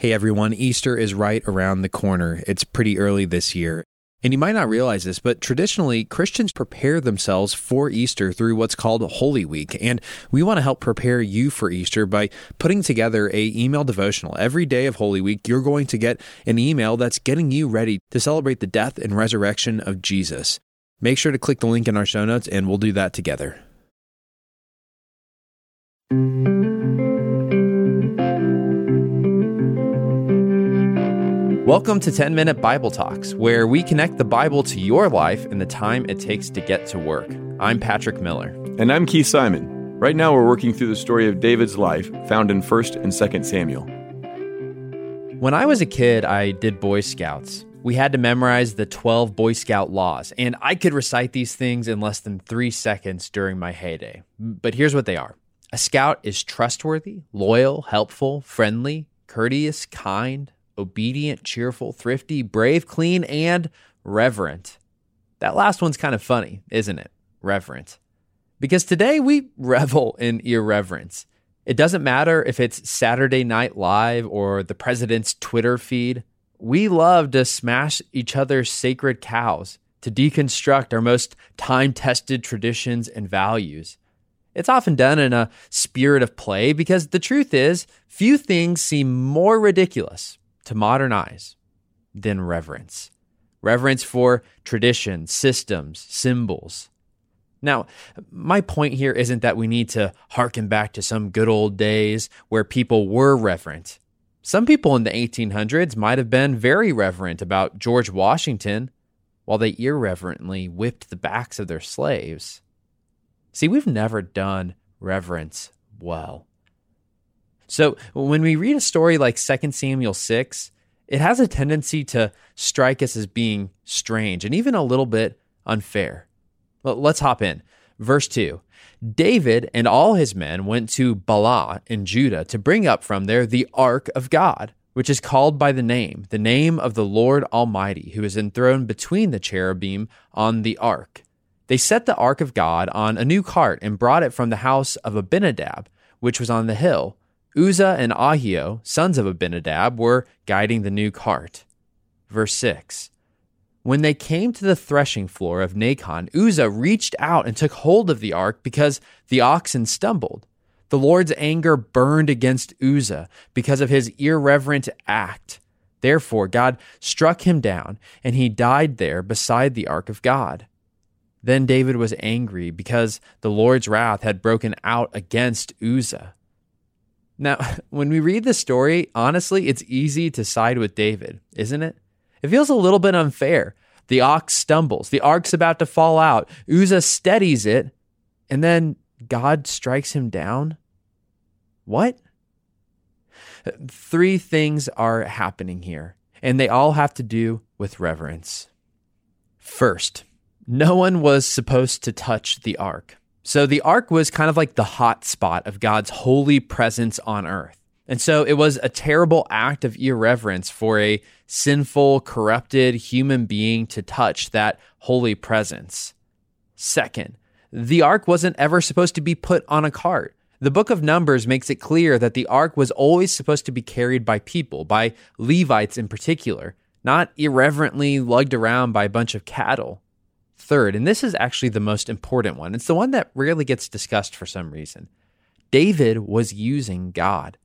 Hey everyone, Easter is right around the corner. It's pretty early this year. And you might not realize this, but traditionally, Christians prepare themselves for Easter through what's called Holy Week. And we want to help prepare you for Easter by putting together a email devotional. Every day of Holy Week, you're going to get an email that's getting you ready to celebrate the death and resurrection of Jesus. Make sure to click the link in our show notes and we'll do that together. Welcome to 10 Minute Bible Talks, where we connect the Bible to your life and the time it takes to get to work. I'm Patrick Miller. And I'm Keith Simon. Right now, we're working through the story of David's life found in 1st and 2nd Samuel. When I was a kid, I did Boy Scouts. We had to memorize the 12 Boy Scout laws, and I could recite these things in less than three seconds during my heyday. But here's what they are a scout is trustworthy, loyal, helpful, friendly, courteous, kind, obedient, cheerful, thrifty, brave, clean, and reverent. That last one's kind of funny, isn't it? Reverent. Because today we revel in irreverence. It doesn't matter if it's Saturday Night Live or the president's Twitter feed. We love to smash each other's sacred cows, to deconstruct our most time tested traditions and values. It's often done in a spirit of play because the truth is, few things seem more ridiculous, to modernize than reverence. Reverence for tradition, systems, symbols. Now, my point here isn't that we need to harken back to some good old days where people were reverent. Some people in the 1800s might have been very reverent about George Washington while they irreverently whipped the backs of their slaves. See, we've never done reverence well. So when we read a story like 2 Samuel 6, it has a tendency to strike us as being strange and even a little bit unfair. Well, let's hop in. Verse 2 David and all his men went to Baalah in Judah to bring up from there the ark of God, which is called by the name, the name of the Lord Almighty, who is enthroned between the cherubim on the ark. They set the ark of God on a new cart and brought it from the house of Abinadab, which was on the hill Uzzah and Ahio, sons of Abinadab, were guiding the new cart. Verse 6 When they came to the threshing floor of Nacon, Uzzah reached out and took hold of the ark because the oxen stumbled. The Lord's anger burned against Uzzah because of his irreverent act. Therefore, God struck him down, and he died there beside the ark of God. Then David was angry because the Lord's wrath had broken out against Uzzah. Now, when we read the story, honestly, it's easy to side with David, isn't it? It feels a little bit unfair. The ox stumbles, the ark's about to fall out. Uzzah steadies it, and then God strikes him down. What? Three things are happening here, and they all have to do with reverence. First, no one was supposed to touch the ark. So the ark was kind of like the hot spot of God's holy presence on earth. And so it was a terrible act of irreverence for a sinful, corrupted human being to touch that holy presence. Second, the ark wasn't ever supposed to be put on a cart. The book of Numbers makes it clear that the ark was always supposed to be carried by people, by Levites in particular, not irreverently lugged around by a bunch of cattle third, and this is actually the most important one. It's the one that rarely gets discussed for some reason. David was using God.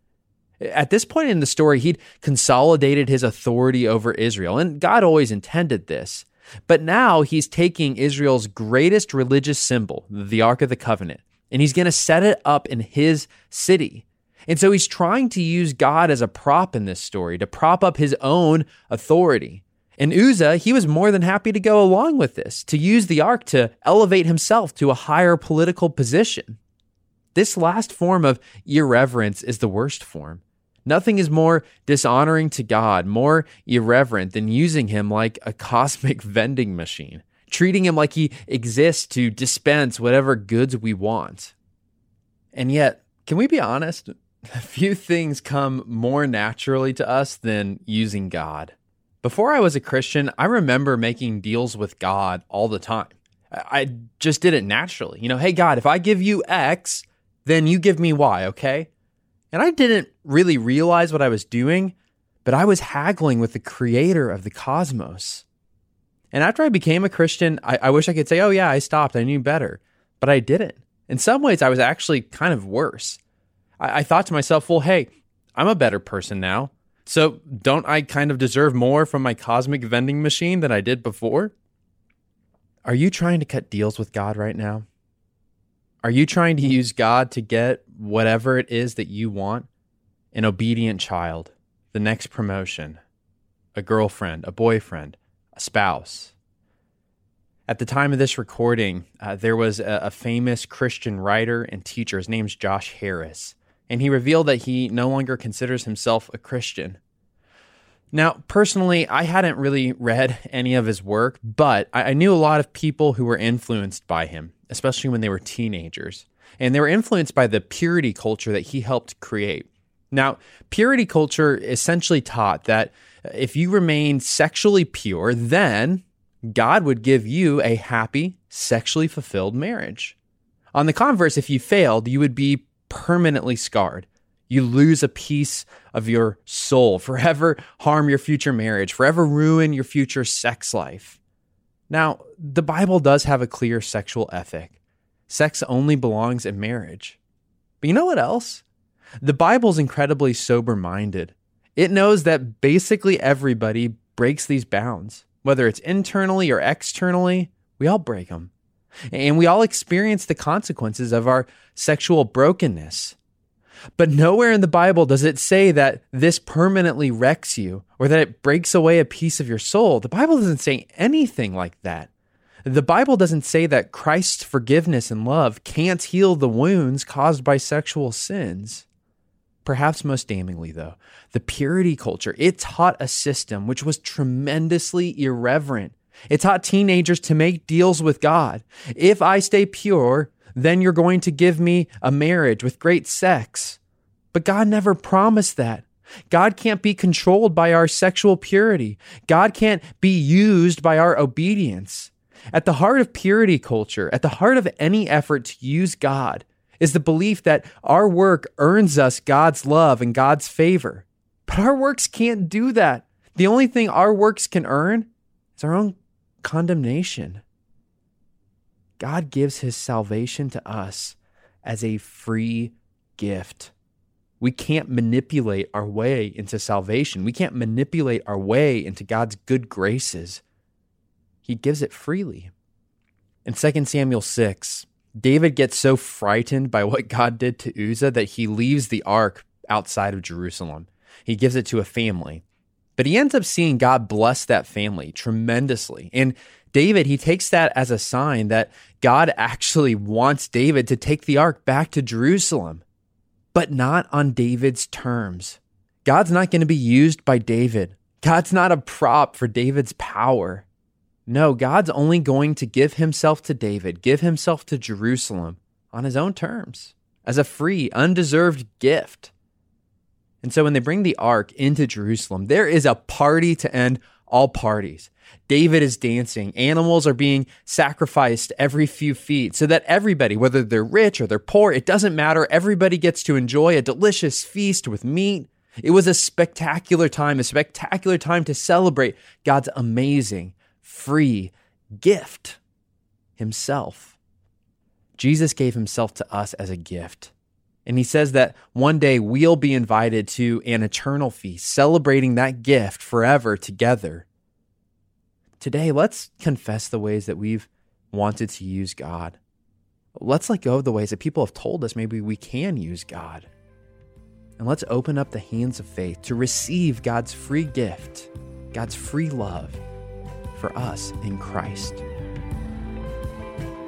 At this point in the story, he'd consolidated his authority over Israel, and God always intended this. But now he's taking Israel's greatest religious symbol, the Ark of the Covenant, and he's going to set it up in his city. And so he's trying to use God as a prop in this story to prop up his own authority. And Uzzah, he was more than happy to go along with this, to use the ark to elevate himself to a higher political position. This last form of irreverence is the worst form. Nothing is more dishonoring to God, more irreverent than using him like a cosmic vending machine, treating him like he exists to dispense whatever goods we want. And yet, can we be honest? A few things come more naturally to us than using God. Before I was a Christian, I remember making deals with God all the time. I just did it naturally. You know, hey, God, if I give you X, then you give me Y, okay? And I didn't really realize what I was doing but I was haggling with the creator of the cosmos. And after I became a Christian, I, I wish I could say, oh, yeah, I stopped. I knew better. But I didn't. In some ways, I was actually kind of worse. I, I thought to myself, well, hey, I'm a better person now. So don't I kind of deserve more from my cosmic vending machine than I did before? Are you trying to cut deals with God right now? Are you trying to use God to get whatever it is that you want? An obedient child, the next promotion, a girlfriend, a boyfriend, a spouse. At the time of this recording, uh, there was a, a famous Christian writer and teacher. His name's Josh Harris, and he revealed that he no longer considers himself a Christian. Now, personally, I hadn't really read any of his work, but I, knew a lot of people who were influenced by him, especially when they were teenagers. And they were influenced by the purity culture that he helped create. Now, purity culture essentially taught that if you remained sexually pure, then God would give you a happy, sexually fulfilled marriage. On the converse, if you failed, you would be permanently scarred. You lose a piece of your soul, forever harm your future marriage, forever ruin your future sex life. Now, the Bible does have a clear sexual ethic. Sex only belongs in marriage. But you know what else? The Bible's incredibly sober minded. It knows that basically everybody breaks these bounds, whether it's internally or externally, we all break them. And we all experience the consequences of our sexual brokenness. But nowhere in the Bible does it say that this permanently wrecks you or that it breaks away a piece of your soul. The Bible doesn't say anything like that. The Bible doesn't say that Christ's forgiveness and love can't heal the wounds caused by sexual sins. Perhaps most damningly, though, the purity culture, it taught a system which was tremendously irreverent. It taught teenagers to make deals with God. If I stay pure, then you're going to give me a marriage with great sex. But God never promised that. God can't be controlled by our sexual purity. God can't be used by our obedience. At the heart of purity culture, at the heart of any effort to use God, is the belief that our work earns us God's love and God's favor. But our works can't do that. The only thing our works can earn is our own condemnation. God gives his salvation to us as a free gift. We can't manipulate our way into salvation. We can't manipulate our way into God's good graces. He gives it freely. In 2 Samuel 6, David gets so frightened by what God did to Uzzah that he leaves the ark outside of Jerusalem. He gives it to a family. But he ends up seeing God bless that family tremendously. And David, he takes that as a sign that God actually wants David to take the ark back to Jerusalem, but not on David's terms. God's not going to be used by David. God's not a prop for David's power. No, God's only going to give himself to David, give himself to Jerusalem on his own terms as a free, undeserved gift. And so when they bring the ark into Jerusalem, there is a party to end all parties. David is dancing. Animals are being sacrificed every few feet so that everybody, whether they're rich or they're poor, it doesn't matter. Everybody gets to enjoy a delicious feast with meat. It was a spectacular time, a spectacular time to celebrate God's amazing free gift himself. Jesus gave himself to us as a gift. And he says that one day we'll be invited to an eternal feast, celebrating that gift forever together. Today, let's confess the ways that we've wanted to use God. Let's let go of the ways that people have told us maybe we can use God. And let's open up the hands of faith to receive God's free gift, God's free love for us in Christ.